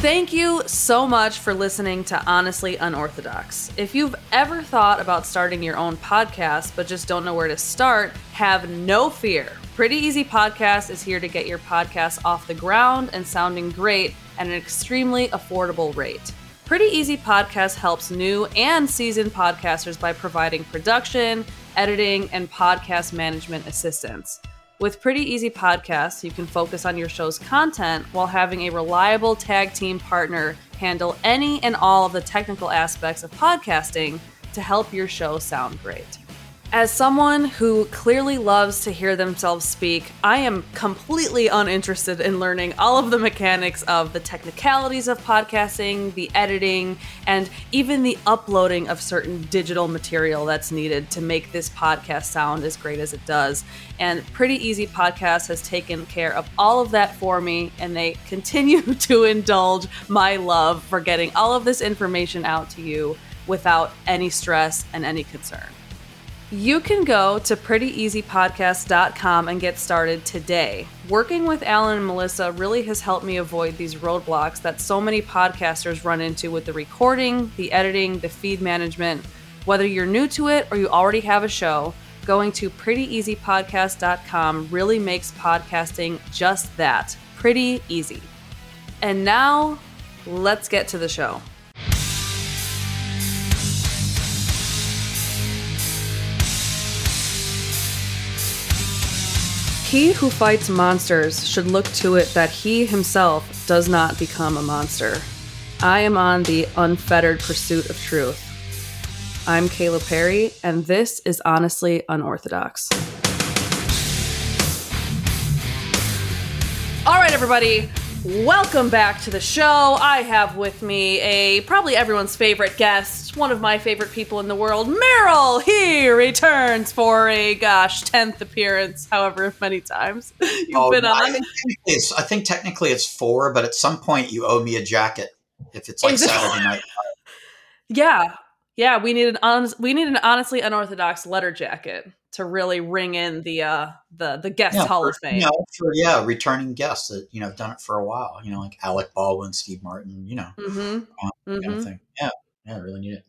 Thank you so much for listening to Honestly Unorthodox. If you've ever thought about starting your own podcast but just don't know where to start, have no fear. Pretty Easy Podcast is here to get your podcast off the ground and sounding great at an extremely affordable rate. Pretty Easy Podcast helps new and seasoned podcasters by providing production, editing, and podcast management assistance. With Pretty Easy Podcasts, you can focus on your show's content while having a reliable tag team partner handle any and all of the technical aspects of podcasting to help your show sound great. As someone who clearly loves to hear themselves speak, I am completely uninterested in learning all of the mechanics of the technicalities of podcasting, the editing, and even the uploading of certain digital material that's needed to make this podcast sound as great as it does. And Pretty Easy Podcast has taken care of all of that for me, and they continue to indulge my love for getting all of this information out to you without any stress and any concern. You can go to prettyeasypodcast.com and get started today. Working with Alan and Melissa really has helped me avoid these roadblocks that so many podcasters run into with the recording, the editing, the feed management. Whether you're new to it or you already have a show, going to prettyeasypodcast.com really makes podcasting just that pretty easy. And now, let's get to the show. He who fights monsters should look to it that he himself does not become a monster. I am on the unfettered pursuit of truth. I'm Kayla Perry, and this is Honestly Unorthodox. All right, everybody, welcome back to the show. I have with me a probably everyone's favorite guest, one of my favorite people in the world, Merrill. He returns for a gosh tenth appearance, however many times you've Oh, been I on. think, technically it's, I think technically it's four, but at some point you owe me a jacket if it's like Saturday night. Yeah, yeah, we need an honest, we need an honestly unorthodox letter jacket to really ring in the uh the the guest Yeah, hall for- of fame. You know, for yeah, returning guests that you know have done it for a while. You know, like Alec Baldwin, Steve Martin. You know, Mm-hmm. kind hmm of thing. Yeah, yeah, I really need it.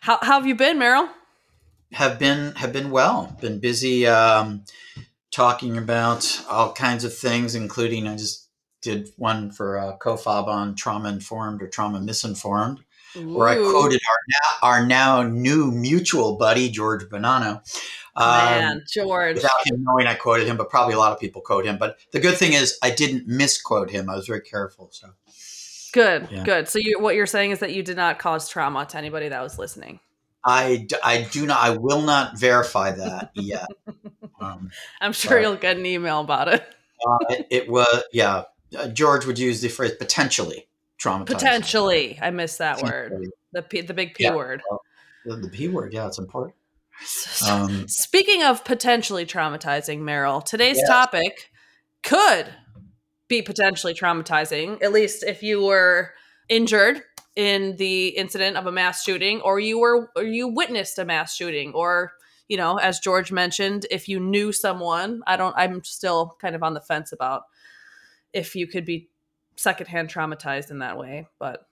How, how have you been, Merrill? Have been have been well. Been busy um, talking about all kinds of things, including I just did one for uh, CoFob on trauma informed or trauma misinformed. Where I quoted our now, our now new mutual buddy George Bonanno. Um, Man, George. without him knowing I quoted him, but probably a lot of people quote him. But the good thing is I didn't misquote him. I was very careful. So Good, Yeah. good. So you, what you're saying is that you did not cause trauma to anybody that was listening. I, I do not I will not verify that yet. Um, I'm sure Right. you'll get an email about it. uh, it, it was yeah. Uh, George would use the phrase potentially traumatizing. Potentially, I missed that word. The P, the big P Yeah. word. The, the P word, yeah, it's important. Um, Speaking of potentially traumatizing, Merrill, today's Yes. topic could be potentially traumatizing, at least if you were injured in the incident of a mass shooting or you were or you witnessed a mass shooting or you know as george mentioned if you knew someone i don't i'm still kind of on the fence about if you could be secondhand traumatized in that way but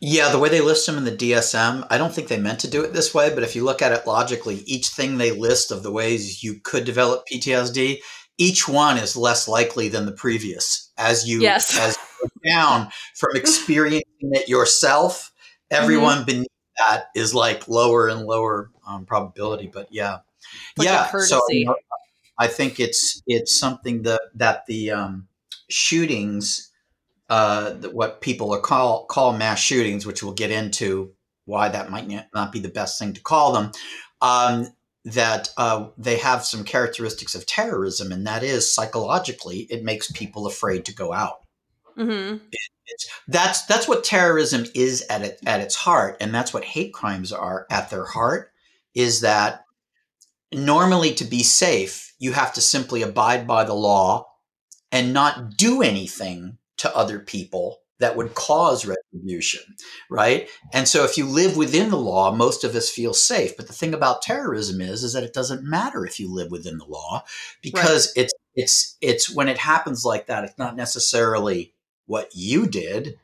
Yeah, the way they list them in the DSM, I don't think they meant to do it this way, but if you look at it logically, each thing they list of the ways you could develop PTSD, each one is less likely than the previous. As you Yes. as you go down from experiencing it yourself, everyone Mm-hmm. beneath that is like lower and lower um, probability. But yeah, Like yeah. So I think it's it's something that that the um, shootings uh, what people are call call mass shootings, which we'll get into why that might not- be the best thing to call them. Um, that uh, they have some characteristics of terrorism, and that is psychologically, it makes people afraid to go out. hmm It's, that's that's what terrorism is at it, at its heart, and that's what hate crimes are at their heart. Is that normally to be safe, you have to simply abide by the law and not do anything to other people that would cause retribution, right? And so if you live within the law, most of us feel safe. But the thing about terrorism is is that it doesn't matter if you live within the law because it's it's it's when it happens like that, it's not necessarily what you did.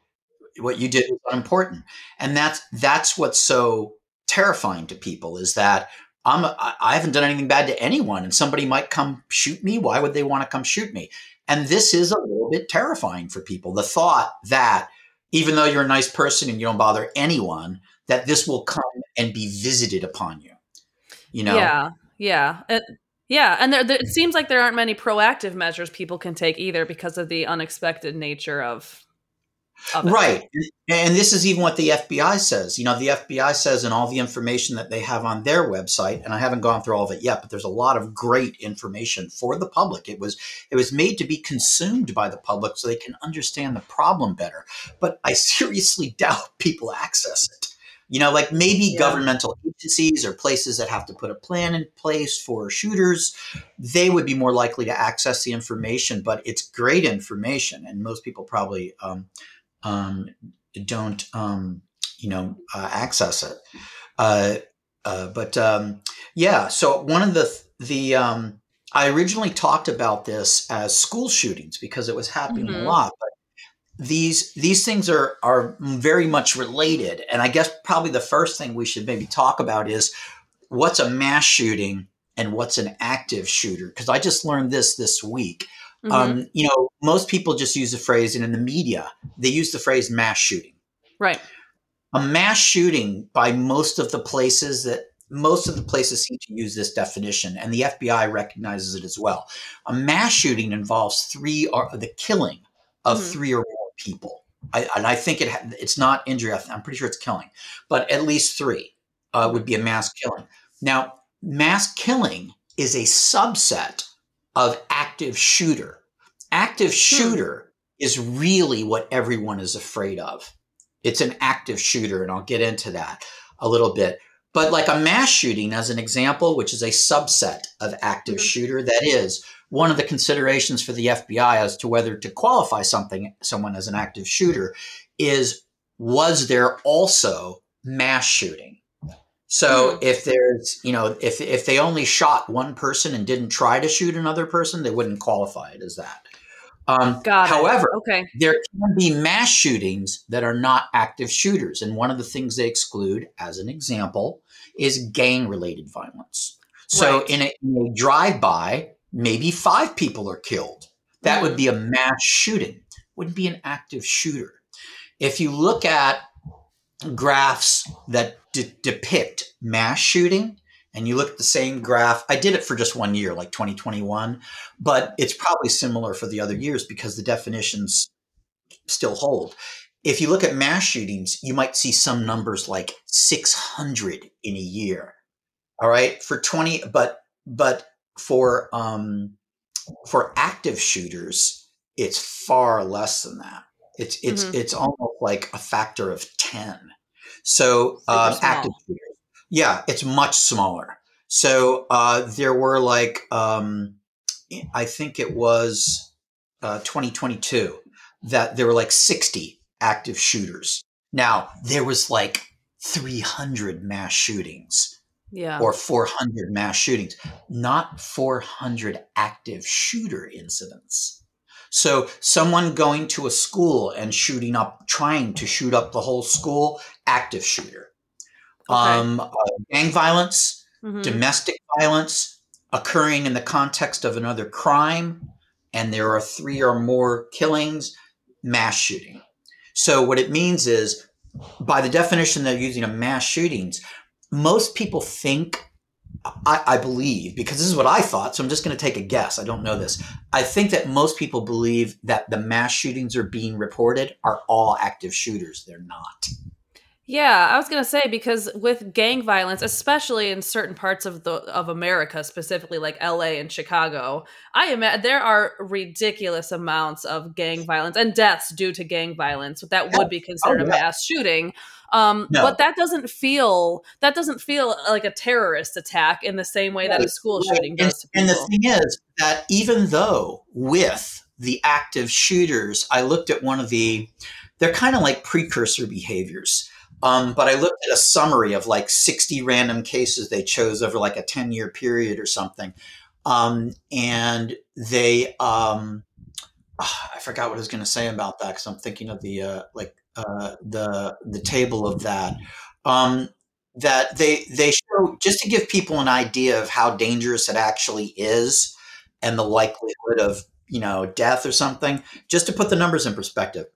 What you did was unimportant and that's that's what's so terrifying to people is that I'm a, I haven't done anything bad to anyone and somebody might come shoot me. Why would they want to come shoot me and this is a little bit terrifying for people the thought that even though you're a nice person and you don't bother anyone that this will come and be visited upon you you know? Yeah yeah it, yeah and there, there, it mm. seems like there aren't many proactive measures people can take either because of the unexpected nature of Right. And this is even what the FBI says. You know, the FBI says in all the information that they have on their website, and I haven't gone through all of it yet, but there's a lot of great information for the public. It was it was made to be consumed by the public so they can understand the problem better. But I seriously doubt people access it. You know, like maybe yeah. governmental agencies or places that have to put a plan in place for shooters, they would be more likely to access the information. But it's great information, and most people probably um, um, don't um, you know uh, access it. Uh, uh, but um, yeah, so one of the the um, I originally talked about this as school shootings because it was happening mm-hmm. a lot, but these these things are are very much related. And I guess probably the first thing we should maybe talk about is what's a mass shooting and what's an active shooter because I just learned this this week. Mm-hmm. Um, you know, most people just use the phrase, and in the media, they use the phrase mass shooting. Right. A mass shooting by most of the places that most of the places seem to use this definition, and the FBI recognizes it as well. A mass shooting involves three or the killing of mm-hmm. three or more people. I, and I think it it's not injury. I'm pretty sure it's killing, but at least three uh, would be a mass killing. Now, mass killing is a subset of active shooter. Active hmm. shooter hmm. is really what everyone is afraid of. It's an active shooter, and I'll get into that a little bit. But like a mass shooting, as an example, which is a subset of active mm-hmm. shooter, that is one of the considerations for the FBI as to whether to qualify something someone as an active shooter is was there also mass shooting? So mm. if there's, you know, if if they only shot one person and didn't try to shoot another person, they wouldn't qualify it as that. Um, Got however, it. okay. there can be mass shootings that are not active shooters, and one of the things they exclude, as an example, is gang-related violence. So right. in, a, a drive-by, maybe five people are killed. That mm. would be a mass shooting. Wouldn't be an active shooter. If you look at graphs that de- depict mass shooting and you look at the same graph. I did it for just one year like 2021 but it's probably similar for the other years because the definitions still hold. If you look at mass shootings you might see some numbers like 600 in a year. All right? For 20 but but for um for active shooters it's far less than that. It's it's mm-hmm. it's almost like a factor of 10 so um, active shooters. Yeah, it's much smaller. So uh, there were like, um, I think it was uh, 2022 that there were like 60 active shooters. Now there was like 300 mass shootings. Yeah. Or 400 mass shootings, not 400 active shooter incidents. So someone going to a school and shooting up, trying to shoot up the whole school, active shooter. Okay. Um, uh, gang violence, mm-hmm. domestic violence occurring in the context of another crime, and there are three or more killings, mass shooting. So what it means is, by the definition they're using of mass shootings, most people think I, I, believe, because this is what I thought, so I'm just going to take a guess. I don't know this. I think that most people believe that the mass shootings are being reported are all active shooters. They're not. Yeah, I was gonna say because with gang violence, especially in certain parts of the of America, specifically like L.A. and Chicago, I imagine there are ridiculous amounts of gang violence and deaths due to gang violence. That would be considered oh, yeah. a mass shooting. Um, no. But that doesn't feel that doesn't feel like a terrorist attack in the same way right. that a school right. shooting does. And, and the thing is that even though with the active shooters, I looked at one of the they're kind of like precursor behaviors. Um, but I looked at a summary of like 60 random cases they chose over like a 10 year period or something. Um, and they, um, oh, I forgot what I was going to say about that because I'm thinking of the uh, like uh, the the table of that. Um, that they they show just to give people an idea of how dangerous it actually is and the likelihood of you know death or something just to put the numbers in perspective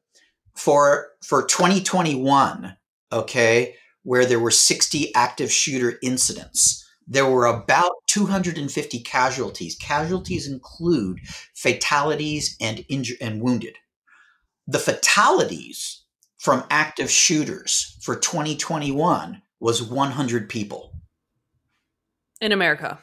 for for 2021 okay where there were 60 active shooter incidents. There were about 250 casualties. Casualties include fatalities and injured and wounded. The fatalities from active shooters for 2021 was 100 people. In America.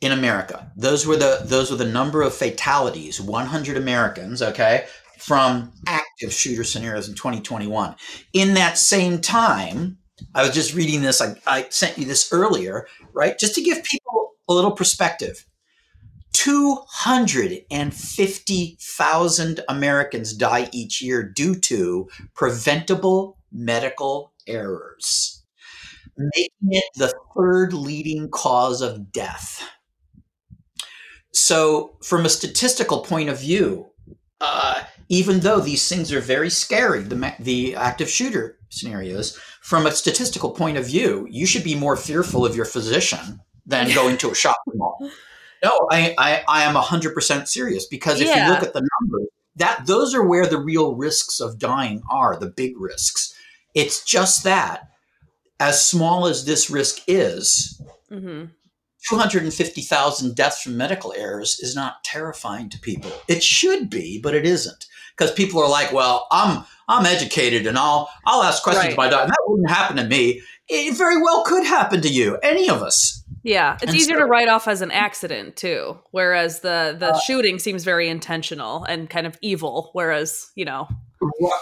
In America, those were the those were the number of fatalities. 100 Americans, okay, from active shooter scenarios in 2021. In that same time, I was just reading this. I, I sent you this earlier, right? Just to give people a little perspective. 250,000 Americans die each year due to preventable medical errors making it the third leading cause of death. So, from a statistical point of view, uh, even though these things are very scary, the, the active shooter scenarios, from a statistical point of view, you should be more fearful of your physician than going to a shopping mall. No, I, I, I am 100% serious because if yeah. you look at the numbers, that those are where the real risks of dying are, the big risks. It's just that as small as this risk is, mm-hmm. 250,000 deaths from medical errors is not terrifying to people. It should be, but it isn't. Because people are like, well, I'm I'm educated and I'll I'll ask questions right. to my doctor. That wouldn't happen to me. It very well could happen to you, any of us. Yeah, it's and easier so, to write off as an accident too, whereas the the uh, shooting seems very intentional and kind of evil. Whereas you know,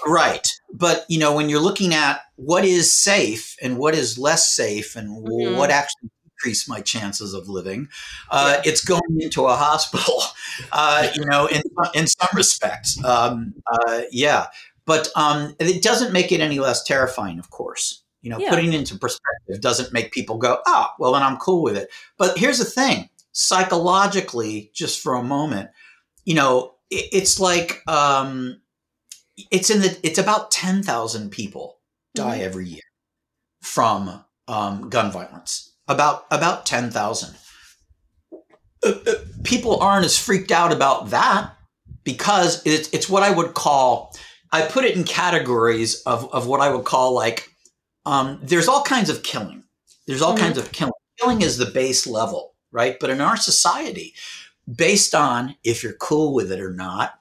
right, but you know, when you're looking at what is safe and what is less safe, and mm-hmm. what actually increase my chances of living, uh, yeah. it's going into a hospital. Uh, you know, in in some respects, um, uh, yeah, but um, it doesn't make it any less terrifying, of course. You know, yeah. putting into perspective doesn't make people go, oh, well, then I'm cool with it. But here's the thing psychologically, just for a moment, you know, it, it's like, um, it's in the, it's about 10,000 people die mm-hmm. every year from um, gun violence. About, about 10,000. Uh, uh, people aren't as freaked out about that because it's, it's what I would call, I put it in categories of, of what I would call like um, there's all kinds of killing. There's all mm-hmm. kinds of killing. Killing is the base level, right? But in our society, based on if you're cool with it or not,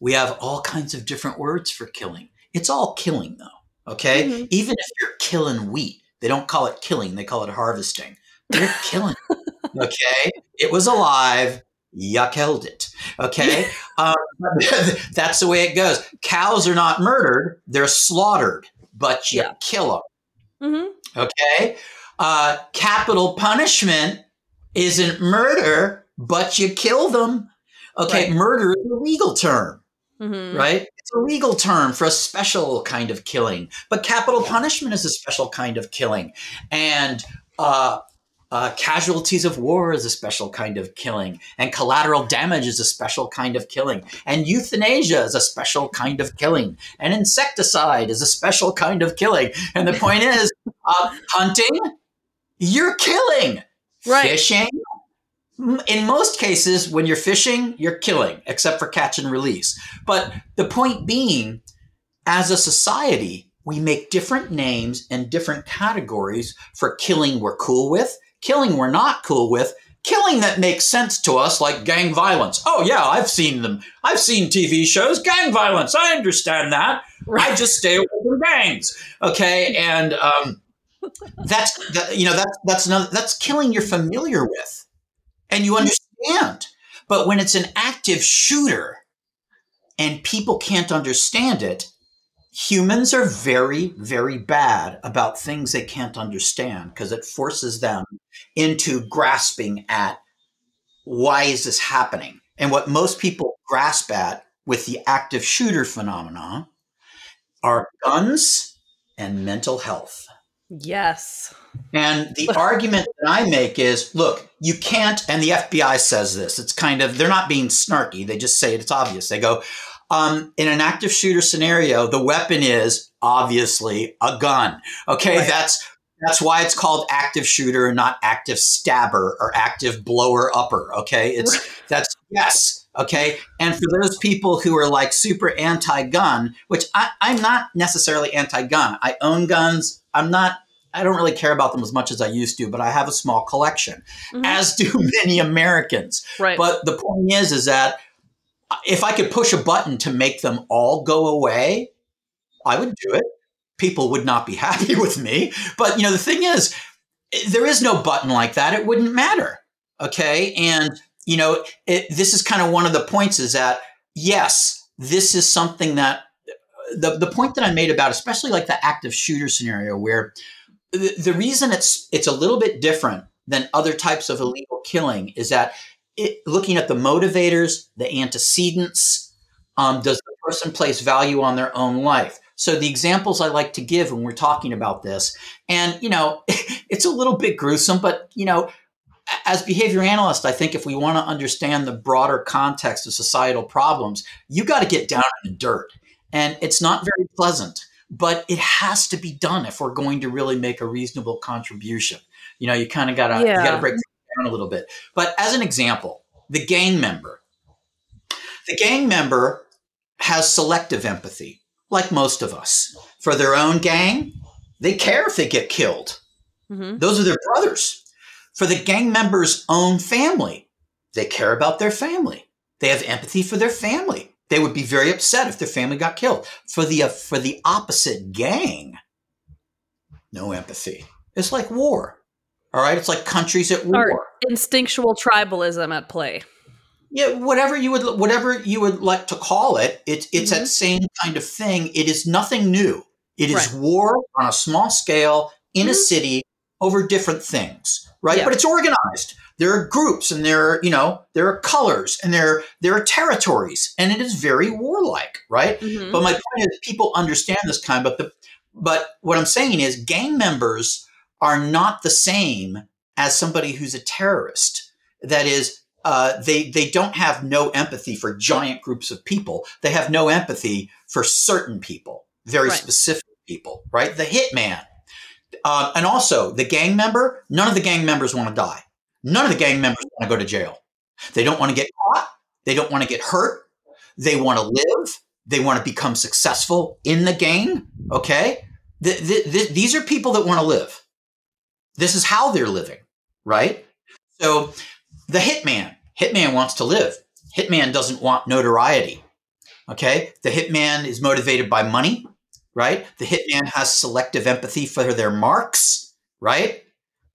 we have all kinds of different words for killing. It's all killing, though. Okay. Mm-hmm. Even if you're killing wheat, they don't call it killing, they call it harvesting. They're killing. okay. It was alive. You killed it. Okay. um, that's the way it goes. Cows are not murdered, they're slaughtered, but you yeah. kill them. Mm-hmm. Okay. Uh, capital punishment isn't murder, but you kill them. Okay. Right. Murder is a legal term, mm-hmm. right? It's a legal term for a special kind of killing, but capital punishment is a special kind of killing. And, uh, uh, casualties of war is a special kind of killing, and collateral damage is a special kind of killing, and euthanasia is a special kind of killing, and insecticide is a special kind of killing. And the point is, uh, hunting, you're killing. Right. Fishing, in most cases, when you're fishing, you're killing, except for catch and release. But the point being, as a society, we make different names and different categories for killing we're cool with killing we're not cool with, killing that makes sense to us, like gang violence. Oh, yeah, I've seen them. I've seen TV shows, gang violence. I understand that. Right. I just stay away from gangs. Okay. And, um, that's that, you know that's that's another that's killing you're familiar with and you understand but when it's an active shooter and people can't understand it humans are very, very bad about things they can't understand because it forces them into grasping at why is this happening? And what most people grasp at with the active shooter phenomenon are guns and mental health. Yes. And the argument that I make is look, you can't, and the FBI says this. It's kind of, they're not being snarky. They just say it, it's obvious. They go, um, in an active shooter scenario, the weapon is obviously a gun. Okay. Right. That's, that's why it's called active shooter and not active stabber or active blower upper. Okay. It's, that's, yes. Okay. And for those people who are like super anti gun, which I, I'm not necessarily anti gun, I own guns. I'm not I don't really care about them as much as I used to, but I have a small collection, mm-hmm. as do many Americans. Right. But the point is, is that if I could push a button to make them all go away, I would do it. People would not be happy with me. But, you know, the thing is, there is no button like that. It wouldn't matter. Okay. And, you know, it, this is kind of one of the points is that, yes, this is something that the, the point that I made about, especially like the active shooter scenario where the, the reason it's, it's a little bit different than other types of illegal killing is that it, looking at the motivators, the antecedents, um, does the person place value on their own life? So the examples I like to give when we're talking about this, and you know, it's a little bit gruesome, but you know, as behavior analysts, I think if we want to understand the broader context of societal problems, you got to get down in the dirt, and it's not very pleasant. But it has to be done if we're going to really make a reasonable contribution. You know, you kind of gotta yeah. you gotta break down a little bit. But as an example, the gang member. The gang member has selective empathy, like most of us. For their own gang, they care if they get killed. Mm-hmm. Those are their brothers. For the gang member's own family, they care about their family. They have empathy for their family. They would be very upset if their family got killed. For the uh, for the opposite gang, no empathy. It's like war. All right, it's like countries at war. Or instinctual tribalism at play. Yeah, whatever you would whatever you would like to call it, it's it's mm-hmm. that same kind of thing. It is nothing new. It is right. war on a small scale in mm-hmm. a city over different things, right? Yeah. But it's organized. There are groups and there are, you know, there are colors and there there are territories and it is very warlike, right? Mm-hmm. But my point is people understand this kind, but the but what I'm saying is gang members are not the same as somebody who's a terrorist. That is, uh, they they don't have no empathy for giant groups of people. They have no empathy for certain people, very right. specific people. Right? The hitman, uh, and also the gang member. None of the gang members want to die. None of the gang members want to go to jail. They don't want to get caught. They don't want to get hurt. They want to live. They want to become successful in the gang. Okay, the, the, the, these are people that want to live. This is how they're living, right? So the hitman, hitman wants to live. Hitman doesn't want notoriety. Okay. The hitman is motivated by money, right? The hitman has selective empathy for their marks, right?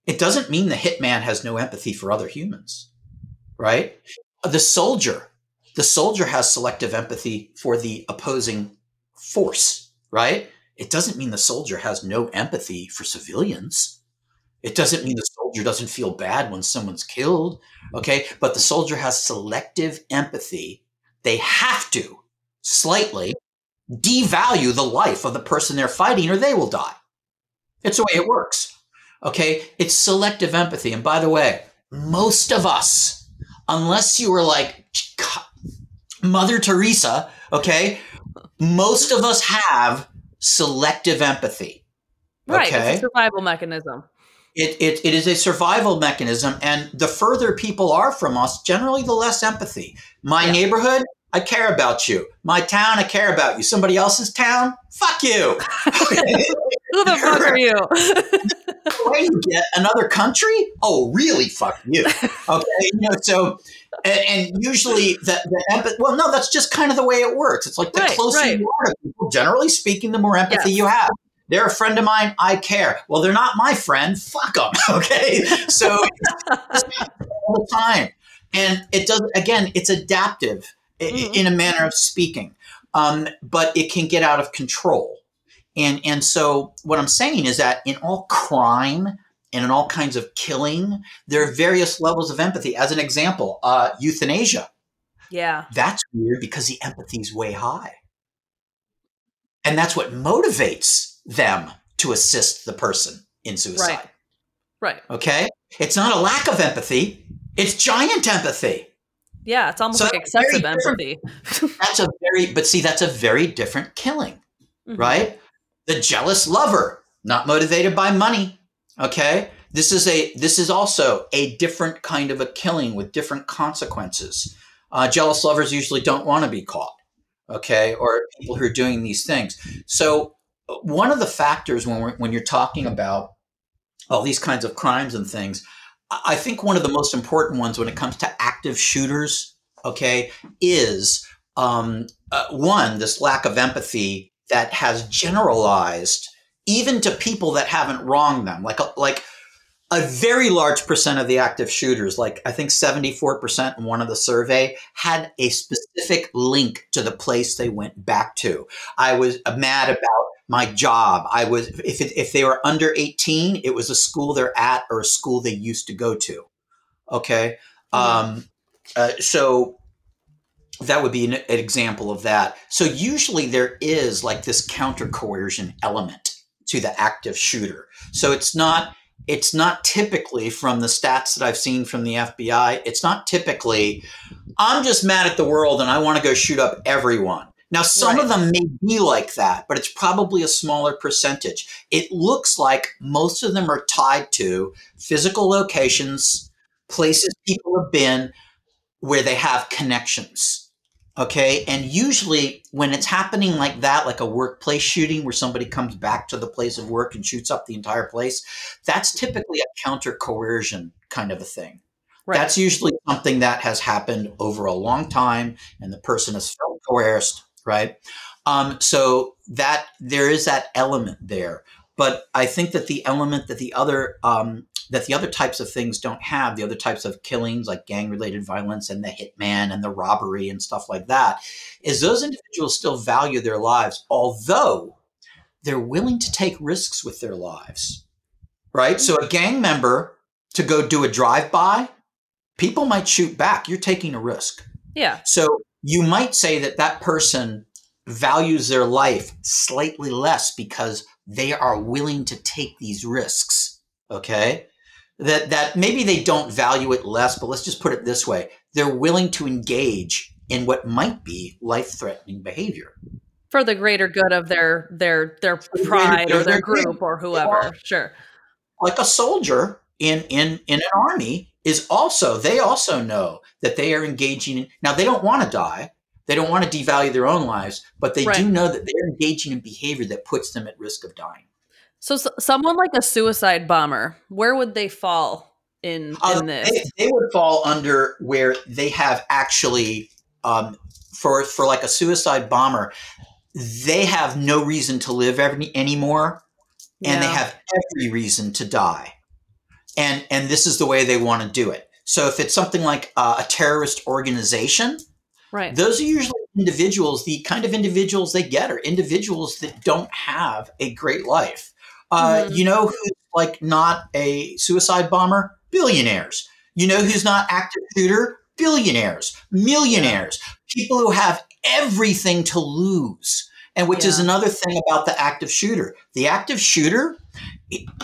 It doesn't mean the hitman has no empathy for other humans, right? The soldier, the soldier has selective empathy for the opposing force, right? It doesn't mean the soldier has no empathy for civilians. It doesn't mean the soldier doesn't feel bad when someone's killed, okay? But the soldier has selective empathy. They have to slightly devalue the life of the person they're fighting or they will die. It's the way it works, okay? It's selective empathy. And by the way, most of us, unless you were like Mother Teresa, okay, most of us have selective empathy. Right. Okay? It's a survival mechanism. It, it, it is a survival mechanism. And the further people are from us, generally the less empathy. My yeah. neighborhood, I care about you. My town, I care about you. Somebody else's town, fuck you. Who the fuck are you? Where you get another country? Oh, really? Fuck you. Okay, you know. So, and, and usually the, the empathy. Well, no, that's just kind of the way it works. It's like the right, closer right. you are to people, generally speaking, the more empathy yes. you have. They're a friend of mine. I care. Well, they're not my friend. Fuck them. Okay. So all the time. And it does, again, it's adaptive mm-hmm. in a manner of speaking, um, but it can get out of control. And, and so what I'm saying is that in all crime and in all kinds of killing, there are various levels of empathy. As an example, uh, euthanasia. Yeah. That's weird because the empathy is way high. And that's what motivates them to assist the person in suicide. Right. Right. Okay? It's not a lack of empathy, it's giant empathy. Yeah, it's almost So like excessive empathy. That's a very, but see, that's a very different killing, Mhm. right? The jealous lover, not motivated by money. Okay? This is a this is also a different kind of a killing with different consequences. Uh, jealous lovers usually don't want to be caught, okay, or people who are doing these things. So uh, one of the factors when we're, when you're talking about all these kinds of crimes and things, I think one of the most important ones when it comes to active shooters, okay, is um, uh, one this lack of empathy that has generalized even to people that haven't wronged them, like a, like a very large percent of the active shooters, like I think 74% in one of the survey, had a specific link to the place they went back to. I was mad about my job. I was, if, it, if they were under 18, it was a school they're at or a school they used to go to. Okay. Um, uh, so that would be an, an example of that. So usually there is like this counter coercion element to the active shooter. So it's not it's not typically from the stats that I've seen from the FBI, it's not typically I'm just mad at the world and I want to go shoot up everyone. Now some of them may be like that, but it's probably a smaller percentage. It looks like most of them are tied to physical locations, places people have been where they have connections. Okay. And usually when it's happening like that, like a workplace shooting where somebody comes back to the place of work and shoots up the entire place, that's typically a counter coercion kind of a thing. Right. That's usually something that has happened over a long time and the person has felt coerced, right? Um, so that there is that element there. But I think that the element that the other um, that the other types of things don't have, the other types of killings like gang related violence and the hitman and the robbery and stuff like that, is those individuals still value their lives, although they're willing to take risks with their lives. Right? So a gang member to go do a drive by, people might shoot back. You're taking a risk. yeah. So you might say that that person values their life slightly less because they are willing to take these risks. Okay. That, that maybe they don't value it less, but let's just put it this way. They're willing to engage in what might be life threatening behavior. For the greater good of their their their pride or their group or whoever. Sure. Like a soldier in, in, in an army is also, they also know that they are engaging in, now they don't want to die. They don't want to devalue their own lives, but they do know that they're engaging in behavior that puts them at risk of dying. So, someone like a suicide bomber, where would they fall in Uh, in this? They, they would fall under where they have actually, um, for for like a suicide bomber, they have no reason to live any, anymore, and they have every reason to die, and and this is the way they want to do it. So if it's something like uh, a terrorist organization, right. those are usually individuals. The kind of individuals they get are individuals that don't have a great life. Uh, Mhm. You know who's like not a suicide bomber? Billionaires. You know who's not active shooter? Billionaires, millionaires, people who have everything to lose. And which is another thing about the active shooter. The active shooter,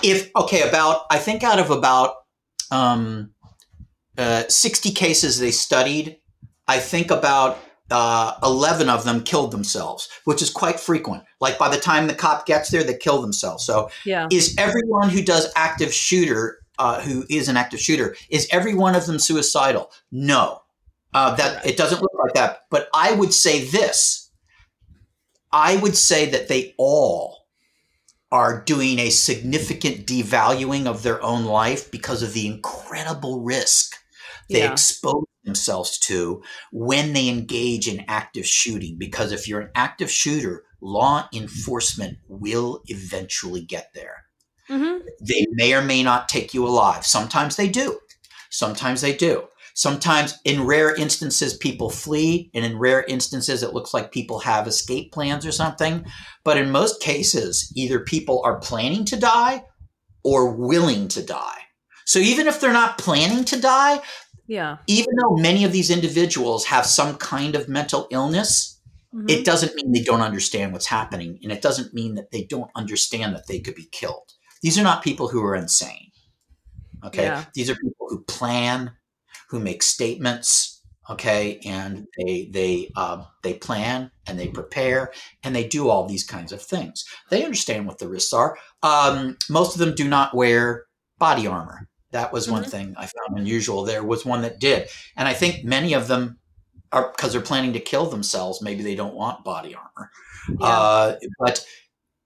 if okay, about I think out of about um, uh, sixty cases they studied, I think about uh, 11 of them killed themselves, which is quite frequent. Like by the time the cop gets there, they kill themselves. So yeah. is everyone who does active shooter, uh, who is an active shooter, is every one of them suicidal? No. Uh, that it doesn't look like that. But I would say this. I would say that they all are doing a significant devaluing of their own life because of the incredible risk they Yeah. expose themselves to when they engage in active shooting. Because if you're an active shooter, law enforcement will eventually get there. hmm They may or may not take you alive. Sometimes they do. Sometimes they do. Sometimes, in rare instances, people flee, and in rare instances, it looks like people have escape plans or something. But in most cases, either people are planning to die or willing to die. So even if they're not planning to die, Yeah. even though many of these individuals have some kind of mental illness, mm-hmm. it doesn't mean they don't understand what's happening. And it doesn't mean that they don't understand that they could be killed. These are not people who are insane. Okay. Yeah. These are people who plan, who make statements, okay and they they uh, they plan and they prepare and they do all these kinds of things they understand what the risks are um, most of them do not wear body armor that was mm-hmm. one thing i found unusual there was one that did and i think many of them are because they're planning to kill themselves maybe they don't want body armor yeah. uh, but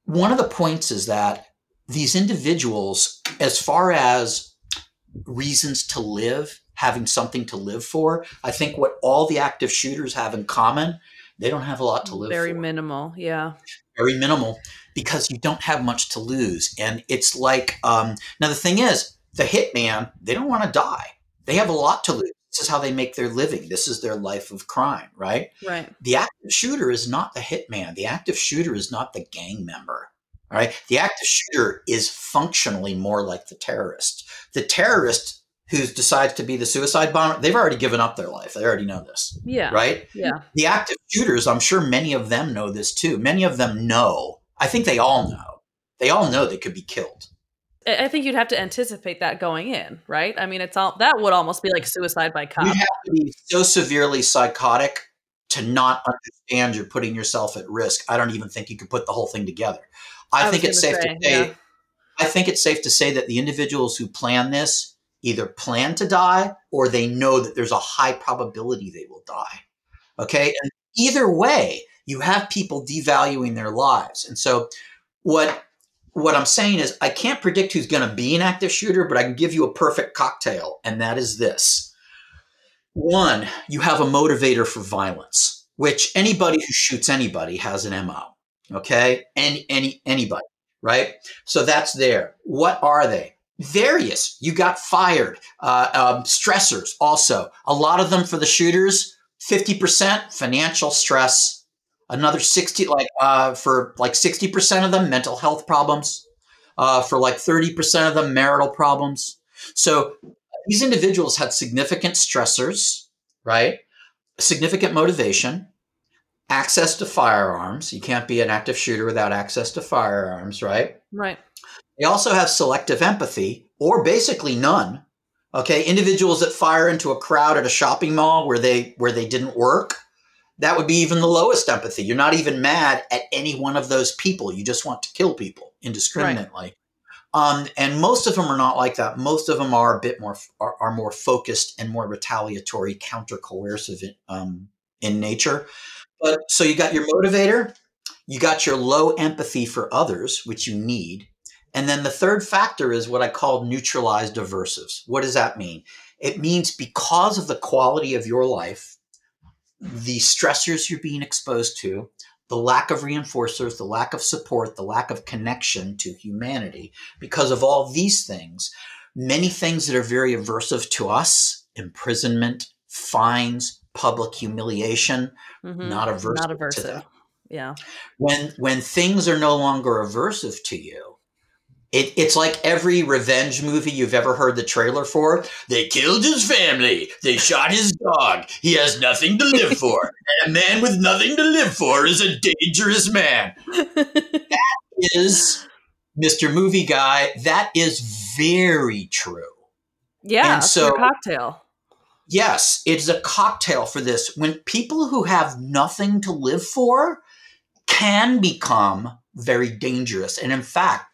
one of the points is that these individuals as far as reasons to live having something to live for. I think what all the active shooters have in common, they don't have a lot to live Very for. minimal, yeah. Very minimal because you don't have much to lose. And it's like, um, now the thing is, the hitman, they don't want to die. They have a lot to lose. This is how they make their living. This is their life of crime, right? Right. The active shooter is not the hitman. The active shooter is not the gang member. All right. The active shooter is functionally more like the terrorist. The terrorist who decides to be the suicide bomber, they've already given up their life. They already know this. Yeah. Right? Yeah. The active shooters, I'm sure many of them know this too. Many of them know. I think they all know. They all know they could be killed. I think you'd have to anticipate that going in, right? I mean, it's all that would almost be like suicide by cop. You have to be so severely psychotic to not understand you're putting yourself at risk. I don't even think you could put the whole thing together. I, I think it's safe say, to say. Yeah. I think it's safe to say that the individuals who plan this either plan to die or they know that there's a high probability they will die. Okay. And either way, you have people devaluing their lives. And so what what I'm saying is I can't predict who's going to be an active shooter, but I can give you a perfect cocktail, and that is this. One, you have a motivator for violence, which anybody who shoots anybody has an MO. Okay? Any any anybody, right? So that's there. What are they? various. You got fired. Uh, um, stressors also. A lot of them for the shooters. Fifty percent financial stress. Another sixty, like uh, for like sixty percent of them, mental health problems. Uh, for like thirty percent of them, marital problems. So these individuals had significant stressors, right? Significant motivation, access to firearms. You can't be an active shooter without access to firearms, right? Right. They also have selective empathy, or basically none. Okay, individuals that fire into a crowd at a shopping mall where they where they didn't work, that would be even the lowest empathy. You're not even mad at any one of those people. You just want to kill people indiscriminately. Right. Um, and most of them are not like that. Most of them are a bit more are, are more focused and more retaliatory, counter coercive in, um, in nature. But so you got your motivator, you got your low empathy for others, which you need, and then the third factor is what I call neutralized aversives. What does that mean? It means because of the quality of your life, the stressors you're being exposed to, the lack of reinforcers, the lack of support, the lack of connection to humanity, because of all these things, many things that are very aversive to us, imprisonment, fines, public humiliation, mm-hmm. not aversive. Not aversive. Yeah. When when things are no longer aversive to you, it, it's like every revenge movie you've ever heard the trailer for. They killed his family. They shot his dog. He has nothing to live for. and a man with nothing to live for is a dangerous man. that is, Mr. Movie Guy, that is very true. Yeah, and so cocktail. Yes, it's a cocktail for this. When people who have nothing to live for can become very dangerous. And in fact,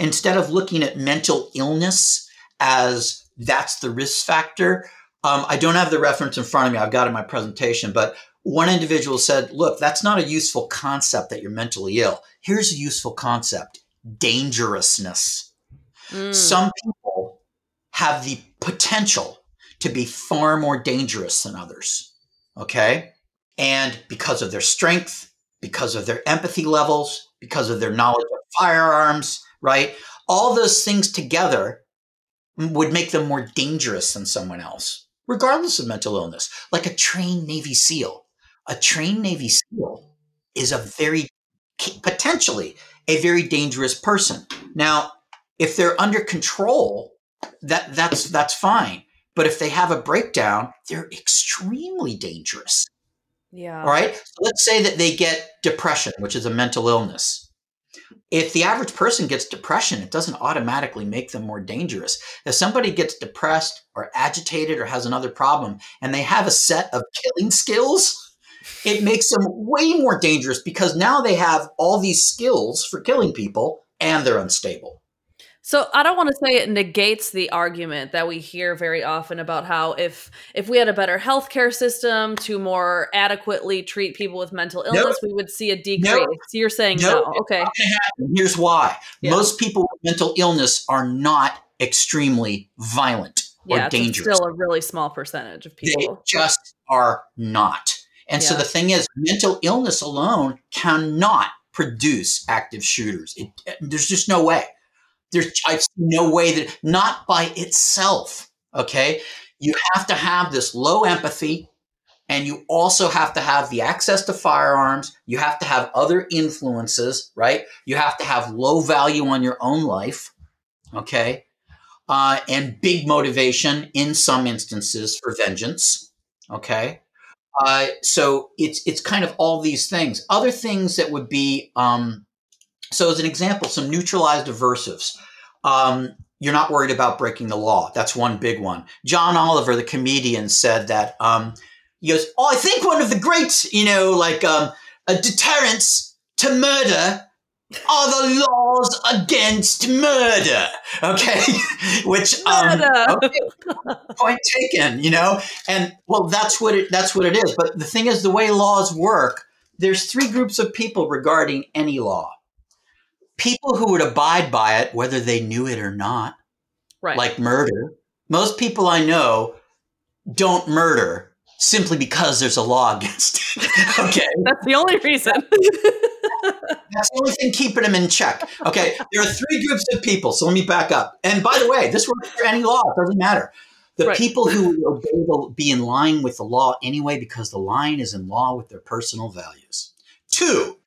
instead of looking at mental illness as that's the risk factor, um, I don't have the reference in front of me. I've got it in my presentation, but one individual said, look, that's not a useful concept that you're mentally ill. Here's a useful concept dangerousness. Mm. Some people have the potential to be far more dangerous than others. Okay. And because of their strength, because of their empathy levels, because of their knowledge of firearms, right? All those things together would make them more dangerous than someone else, regardless of mental illness. Like a trained Navy SEAL. A trained Navy SEAL is a very, potentially, a very dangerous person. Now, if they're under control, that that's that's fine. But if they have a breakdown, they're extremely dangerous. Yeah. All right. So let's say that they get depression, which is a mental illness. If the average person gets depression, it doesn't automatically make them more dangerous. If somebody gets depressed or agitated or has another problem and they have a set of killing skills, it makes them way more dangerous because now they have all these skills for killing people and they're unstable. So I don't want to say it negates the argument that we hear very often about how if if we had a better healthcare system to more adequately treat people with mental illness, nope. we would see a decrease. Nope. You're saying nope. no. Okay. Here's why. Yeah. Most people with mental illness are not extremely violent yeah, or dangerous. still a really small percentage of people. They just are not. And yeah. so the thing is, mental illness alone cannot produce active shooters. It, eh, there's just no way. There's I see no way that not by itself. Okay. You have to have this low empathy and you also have to have the access to firearms. You have to have other influences, right? You have to have low value on your own life. Okay. Uh, and big motivation in some instances for vengeance. Okay. Uh, so it's it's kind of all these things. Other things that would be um, so, as an example, some neutralized aversives. Um, you're not worried about breaking the law. That's one big one. John Oliver, the comedian, said that um, he goes, "Oh, I think one of the great, you know, like um, a deterrence to murder are the laws against murder." Okay, which um, okay, point taken. You know, and well, that's what it that's what it is. But the thing is, the way laws work, there's three groups of people regarding any law people who would abide by it, whether they knew it or not, right. like murder. Most people I know don't murder simply because there's a law against it. okay. That's the only reason. That's the only thing keeping them in check. Okay. There are three groups of people. So let me back up. And by the way, this works for any law. It doesn't matter. The right. people who obey will be in line with the law anyway because the line is in law with their personal values. Two,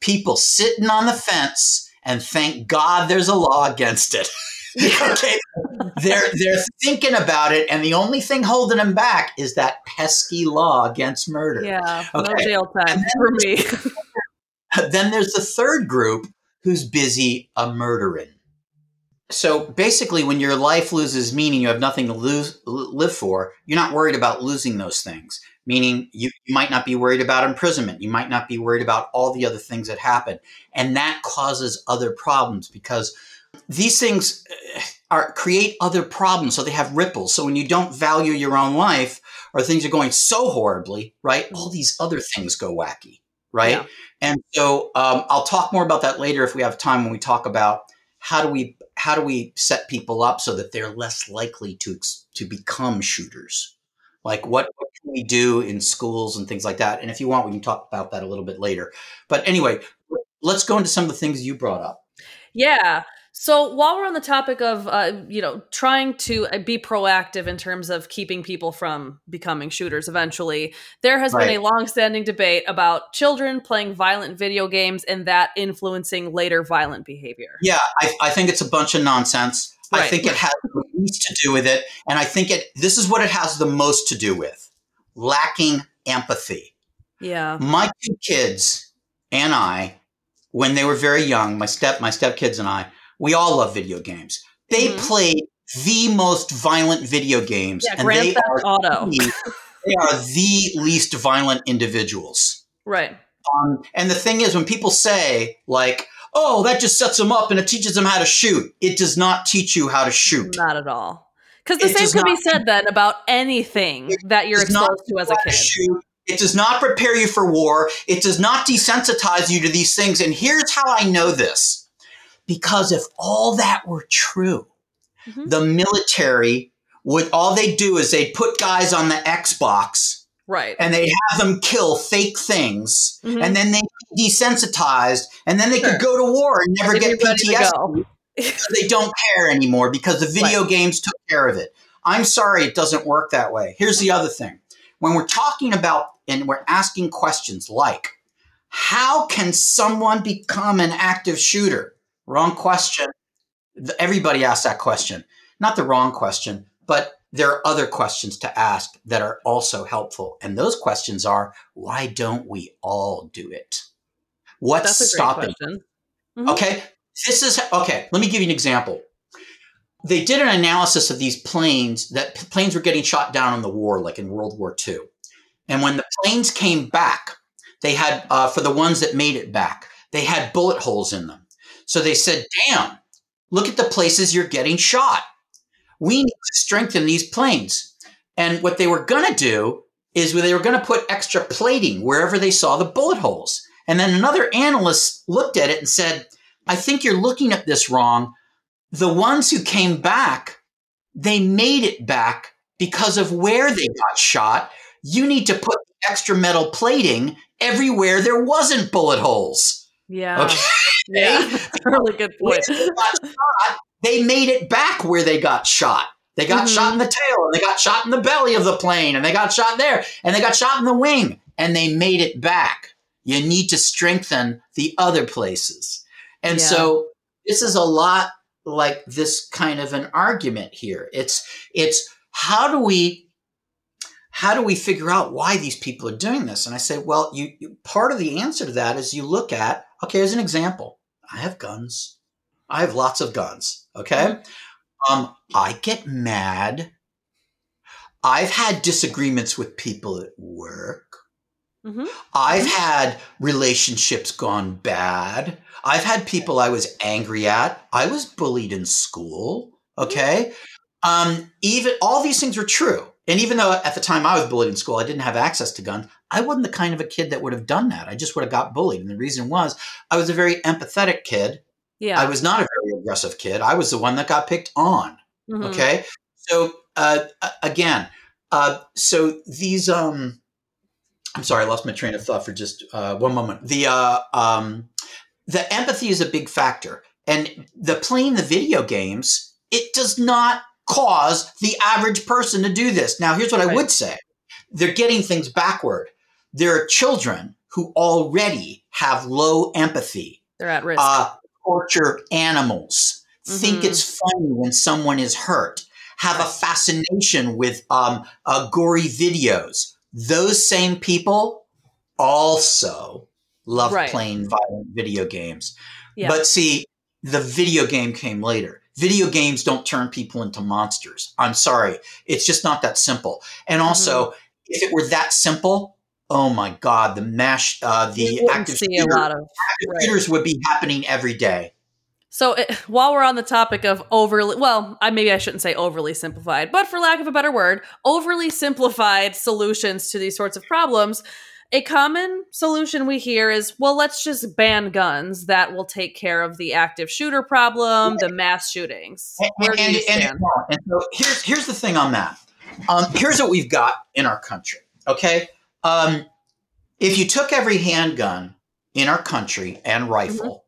people sitting on the fence and thank God there's a law against it. okay, they're they're thinking about it, and the only thing holding them back is that pesky law against murder. Yeah, okay? no jail time for me. then there's the third group who's busy a murdering. So basically, when your life loses meaning, you have nothing to lose, live for. You're not worried about losing those things meaning you, you might not be worried about imprisonment. You might not be worried about all the other things that happen. And that causes other problems because these things uh, are create other problems. So they have ripples. So when you don't value your own life or things are going so horribly, right? All these other things go wacky, right? Yeah. And so um, I'll talk more about that later if we have time when we talk about how do we how do we set people up so that they're less likely to to become shooters like what, what can we do in schools and things like that? And if you want, we can talk about that a little bit later. But anyway, let's go into some of the things you brought up. Yeah. So while we're on the topic of, uh, you know, trying to uh, be proactive in terms of keeping people from becoming shooters eventually, there has right. been a long-standing debate about children playing violent video games and that influencing later violent behavior. Yeah, I, I think it's a bunch of nonsense. Right. I think it has the least to do with it, and I think it. This is what it has the most to do with: lacking empathy. Yeah. My two kids and I, when they were very young, my step my stepkids and I, we all love video games. They mm-hmm. played the most violent video games, yeah, and Grand they Theft are Auto. The, they are the least violent individuals. Right. Um, and the thing is, when people say like, oh, that just sets them up and it teaches them how to shoot. It does not teach you how to shoot. Not at all. Because the it same could not, be said then about anything that you're exposed to as a kid. Shoot. It does not prepare you for war. It does not desensitize you to these things. And here's how I know this. Because if all that were true, mm-hmm. the military would, all they do is they put guys on the Xbox Right. And they have them kill fake things mm-hmm. and then they desensitized and then they sure. could go to war and never get PTSD. they don't care anymore because the video right. games took care of it. I'm sorry it doesn't work that way. Here's the other thing. When we're talking about and we're asking questions like, how can someone become an active shooter? Wrong question. Everybody asks that question. Not the wrong question, but there are other questions to ask that are also helpful. And those questions are why don't we all do it? What's stopping? Mm-hmm. Okay. This is okay. Let me give you an example. They did an analysis of these planes that planes were getting shot down in the war, like in World War II. And when the planes came back, they had, uh, for the ones that made it back, they had bullet holes in them. So they said, damn, look at the places you're getting shot we need to strengthen these planes. And what they were going to do is they were going to put extra plating wherever they saw the bullet holes. And then another analyst looked at it and said, I think you're looking at this wrong. The ones who came back, they made it back because of where they got shot. You need to put extra metal plating everywhere there wasn't bullet holes. Yeah. Okay. Yeah. really good point they made it back where they got shot. They got mm-hmm. shot in the tail, and they got shot in the belly of the plane, and they got shot there, and they got shot in the wing, and they made it back. You need to strengthen the other places. And yeah. so this is a lot like this kind of an argument here. It's it's how do we how do we figure out why these people are doing this? And I say, well, you, you part of the answer to that is you look at okay, as an example, I have guns. I have lots of guns. Okay. Um, I get mad. I've had disagreements with people at work. Mm-hmm. I've mm-hmm. had relationships gone bad. I've had people I was angry at. I was bullied in school. Okay. Um, even all these things were true. And even though at the time I was bullied in school, I didn't have access to guns, I wasn't the kind of a kid that would have done that. I just would have got bullied. And the reason was I was a very empathetic kid yeah. I was not a very aggressive kid. I was the one that got picked on. Mm-hmm. Okay. So uh, again, uh, so these um, I'm sorry, I lost my train of thought for just uh, one moment. The uh, um, the empathy is a big factor, and the playing the video games it does not cause the average person to do this. Now, here's what right. I would say: they're getting things backward. There are children who already have low empathy. They're at risk. Uh, torture animals, mm-hmm. think it's funny when someone is hurt, have a fascination with um, uh, gory videos. Those same people also love right. playing violent video games. Yeah. But see, the video game came later. Video games don't turn people into monsters. I'm sorry. It's just not that simple. And also, mm-hmm. if it were that simple, oh my god, the mash, uh, the active, shooter, of, active right. shooters would be happening every day. So it, while we're on the topic of overly, well, I maybe I shouldn't say overly simplified, but for lack of a better word, overly simplified solutions to these sorts of problems. A common solution we hear is, well, let's just ban guns. That will take care of the active shooter problem, the mass shootings. Where do you stand? And, and so here's here's the thing on that. Um, here's what we've got in our country. Okay, um, if you took every handgun in our country and rifle, mm-hmm.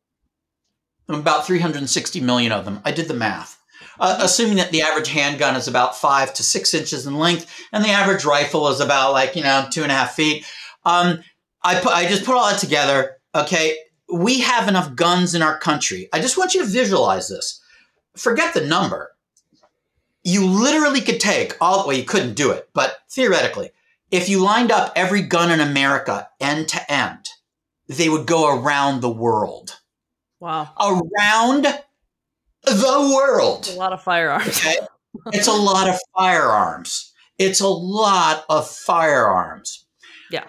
About 360 million of them, I did the math. Uh, assuming that the average handgun is about five to six inches in length, and the average rifle is about like you know two and a half feet. Um, I put, I just put all that together. Okay, we have enough guns in our country. I just want you to visualize this. Forget the number. You literally could take all. Well, you couldn't do it, but theoretically, if you lined up every gun in America end to end, they would go around the world. Wow. Around the world. a lot of firearms. Okay? it's a lot of firearms. It's a lot of firearms. Yeah.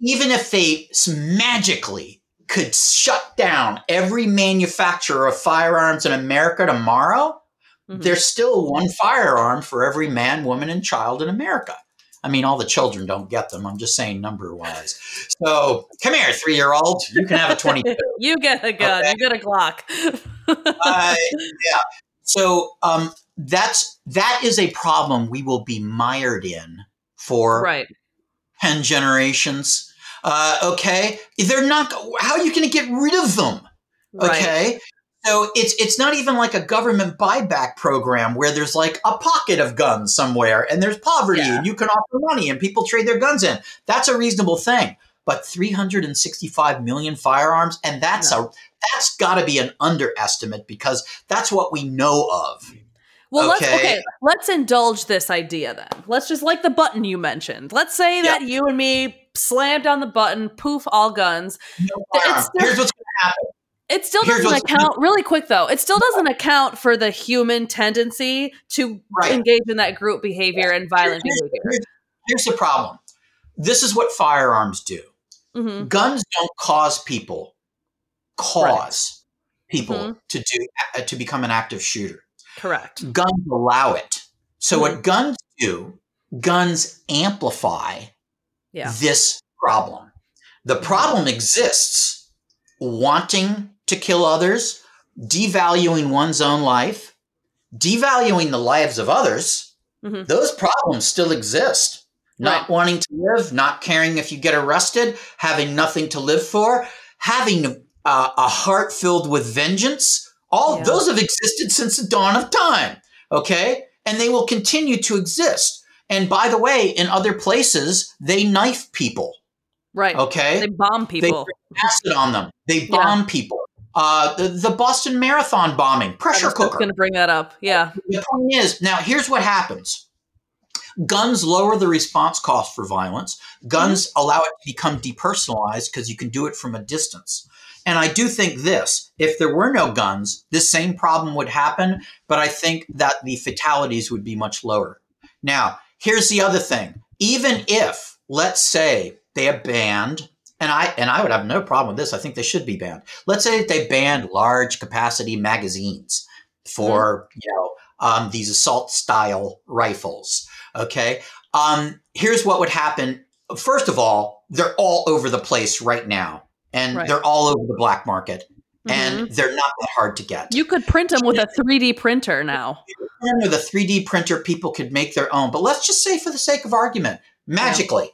Even if they magically could shut down every manufacturer of firearms in America tomorrow, mm-hmm. there's still one firearm for every man, woman, and child in America. I mean, all the children don't get them. I'm just saying number wise. So come here, three year old. You can have a 22. you get a gun. Okay? You get a Glock. uh, yeah. So um, that's that is a problem we will be mired in for right. 10 generations. Uh, okay. They're not, how are you going to get rid of them? Okay. So it's it's not even like a government buyback program where there's like a pocket of guns somewhere and there's poverty yeah. and you can offer money and people trade their guns in. That's a reasonable thing. But 365 million firearms and that's a that's got to be an underestimate because that's what we know of. Well, let's Okay. okay. Let's indulge this idea then. Let's just like the button you mentioned. Let's say that you and me slammed on the button, poof, all guns. No It's Here's what's going to happen. It still doesn't account really quick though. It still doesn't account for the human tendency to Right. engage in that group behavior and violent Here's- behavior. here's- here's the problem. This is what firearms do. hmm Guns don't cause people cause people Mhm. to do uh, to become an active shooter. Correct. Guns allow it. So Hmm. what guns do? Guns amplify Yeah. this problem. The problem exists wanting to kill others, devaluing one's own life, devaluing the lives of others. Mhm. Those problems still exist. Not Right. wanting to live, not caring if you get arrested, having nothing to live for, having uh, a heart filled with vengeance. All Yeah. those have existed since the dawn of time. Okay. And they will continue to exist. And by the way, in other places, they knife people. Right. Okay. They bomb people. acid on them. They bomb people. Uh, the, the Boston Marathon bombing, I pressure just cooker. going to bring that up. Yeah. The point is, now here's what happens. Guns lower the response cost for violence. Guns allow it to become depersonalized because you can do it from a distance. And I do think this if there were no guns, this same problem would happen, but I think that the fatalities would be much lower. Now, here's the other thing. Even if, let's say, they have banned, and I and I would have no problem with this, I think they should be banned. Let's say that they banned large capacity magazines for, you know, um, these assault style rifles. Okay. Um, here's what would happen. First of all, they're all over the place right now, and Right. they're all over the black market, Mhm. and they're not that hard to get. you could print them with a 3D printer now. With a 3D printer, people could make their own. But let's just say, for the sake of argument, magically,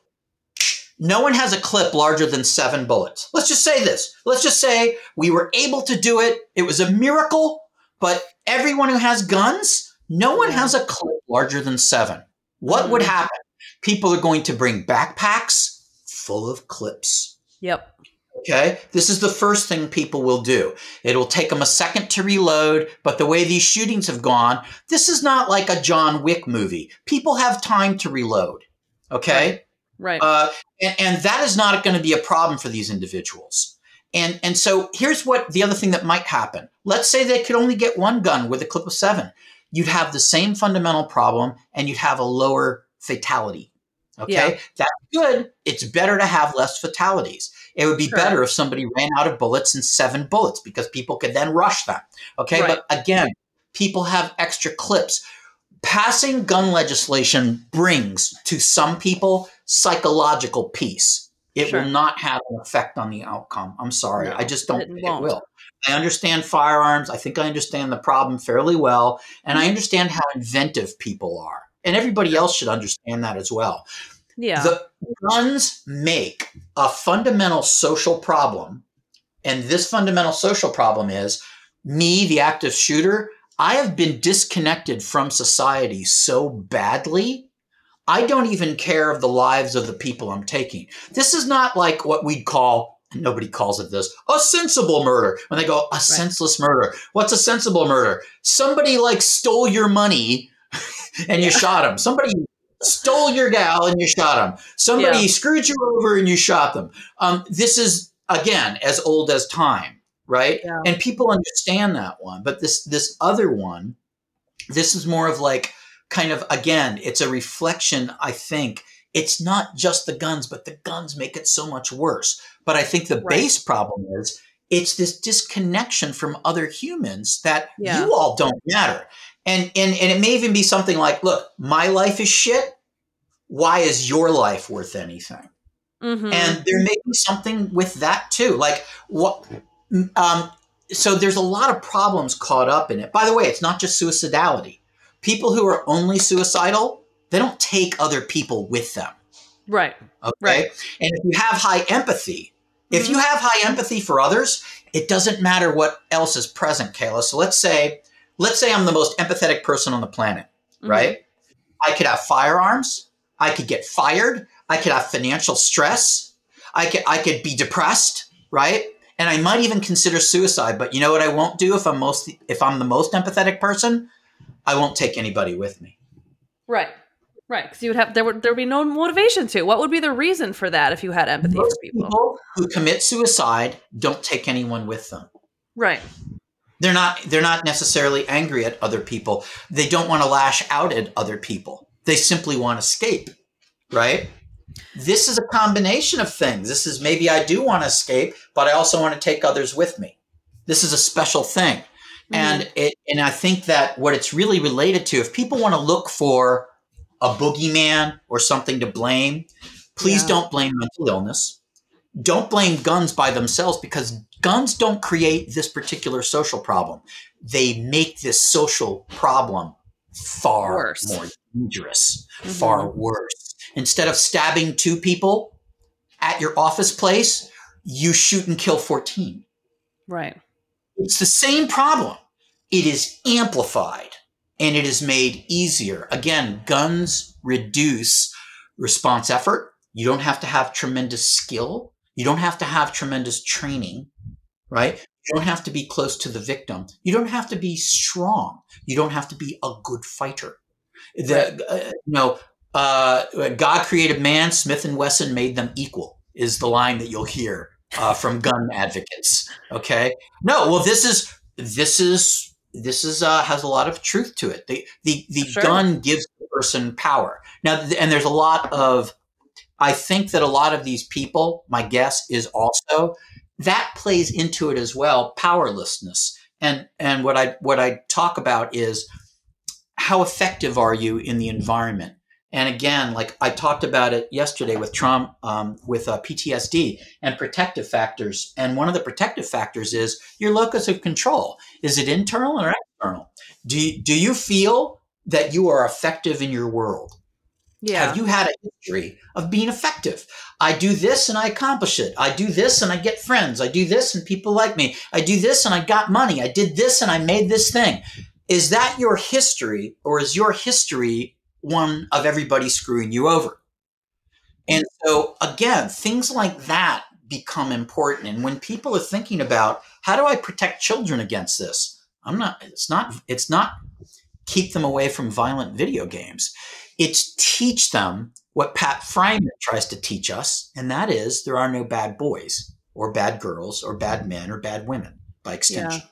no one has a clip larger than seven bullets. Let's just say this. Let's just say we were able to do it. It was a miracle. But everyone who has guns, no one has a clip larger than seven. What would Mhm. happen? People are going to bring backpacks full of clips. Yep. Okay. This is the first thing people will do. It'll take them a second to reload, but the way these shootings have gone, this is not like a John Wick movie. People have time to reload. Okay. Right. Uh, and, and that is not going to be a problem for these individuals. And, and so here's what the other thing that might happen. Let's say they could only get one gun with a clip of seven. You'd have the same fundamental problem and you'd have a lower fatality. Okay. Yeah. That's good. It's better to have less fatalities. It would be Sure. better if somebody ran out of bullets and seven bullets because people could then rush them. Okay. Right. But again, people have extra clips. Passing gun legislation brings to some people psychological peace. It Sure. will not have an effect on the outcome. I'm sorry. No, I just don't it think it will. I understand firearms. I think I understand the problem fairly well. And Mm-hmm. I understand how inventive people are. And everybody else should understand that as well. yeah. The guns make a fundamental social problem. And this fundamental social problem is me, the active shooter, I have been disconnected from society so badly. I don't even care of the lives of the people I'm taking. This is not like what we'd call, nobody calls it this, a sensible murder. When they go, a senseless murder. What's a sensible murder? Somebody like stole your money and you shot him. Somebody stole your gal and you shot him. Somebody Yeah. screwed you over and you shot them. Um, this is again as old as time, right? Yeah. And people understand that one, but this this other one, this is more of like kind of again, it's a reflection. I think it's not just the guns, but the guns make it so much worse. But I think the Right. base problem is it's this disconnection from other humans that Yeah. you all don't matter. And, and and it may even be something like, look, my life is shit. Why is your life worth anything? Mhm. And there may be something with that too. Like what? Um, so there's a lot of problems caught up in it. By the way, it's not just suicidality. People who are only suicidal, they don't take other people with them. right. Okay. Right. And if you have high empathy, if you have high empathy for others, it doesn't matter what else is present, Kayla. So let's say, let's say I'm the most empathetic person on the planet, Mhm. right? I could have firearms. I could get fired. I could have financial stress. I could I could be depressed, right? And I might even consider suicide. But you know what I won't do if I'm most if I'm the most empathetic person? I won't take anybody with me. Right. Right, because you would have there would there would be no motivation to. What would be the reason for that if you had empathy Most for people? people who commit suicide don't take anyone with them. Right. They're not they're not necessarily angry at other people. They don't want to lash out at other people. They simply want to escape. Right? This is a combination of things. This is maybe I do want to escape, but I also want to take others with me. This is a special thing. Mm-hmm. And it and I think that what it's really related to, if people want to look for a boogeyman or something to blame, please Yeah. don't blame mental illness. Don't blame guns by themselves because guns don't create this particular social problem. They make this social problem far Worse. more dangerous, Mhm. far worse. Instead of stabbing two people at your office place, you shoot and kill 14. Right. It's the same problem. It is amplified and it is made easier. Again, guns reduce response effort. You don't have to have tremendous skill. You don't have to have tremendous training, right? You don't have to be close to the victim. You don't have to be strong. You don't have to be a good fighter. The, uh, you know, uh, God created man, Smith and Wesson made them equal, is the line that you'll hear uh, from gun advocates. Okay. No, well, this is this is this is uh, has a lot of truth to it. The the the Sure. gun gives the person power. Now, and there's a lot of. I think that a lot of these people, my guess is also that plays into it as well, powerlessness. And and what I what I talk about is how effective are you in the environment? And again, like I talked about it yesterday with trauma, um, with uh, PTSD and protective factors. And one of the protective factors is your locus of control. Is it internal or external? Do you, do you feel that you are effective in your world? Yeah. Have you had a history of being effective? I do this and I accomplish it. I do this and I get friends. I do this and people like me. I do this and I got money. I did this and I made this thing. Is that your history or is your history one of everybody screwing you over? And so again, things like that become important. And when people are thinking about how do I protect children against this? I'm not, it's not, it's not keep them away from violent video games. It's teach them what Pat Friman tries to teach us, and that is there are no bad boys or bad girls or bad men or bad women by extension.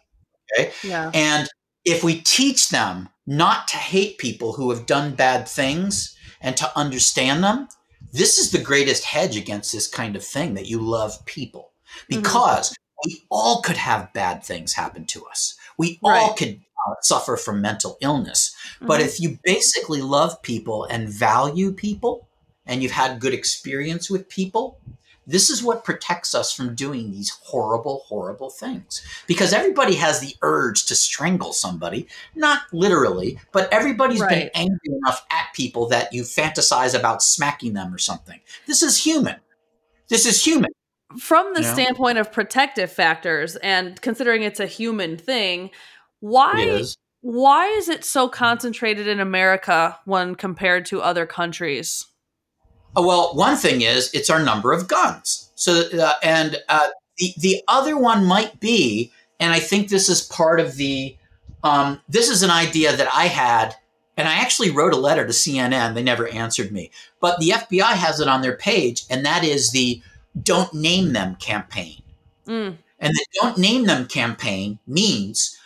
Yeah. Okay. Yeah. And if we teach them not to hate people who have done bad things and to understand them, this is the greatest hedge against this kind of thing that you love people because we all could have bad things happen to us. We all could uh, suffer from mental illness. But Mhm. if you basically love people and value people and you've had good experience with people, this is what protects us from doing these horrible, horrible things. Because everybody has the urge to strangle somebody, not literally, but everybody's been angry enough at people that you fantasize about smacking them or something. This is human. This is human. from the You know? standpoint of protective factors and considering it's a human thing, why why is it so concentrated in America when compared to other countries? Uh, Well, one thing is it's our number of guns. So, uh, and uh, the the other one might be, and I think this is part of the. Um, this is an idea that I had, and I actually wrote a letter to CNN. They never answered me, but the FBI has it on their page, and that is the "Don't Name Them" campaign. Mm, And the don't name them campaign means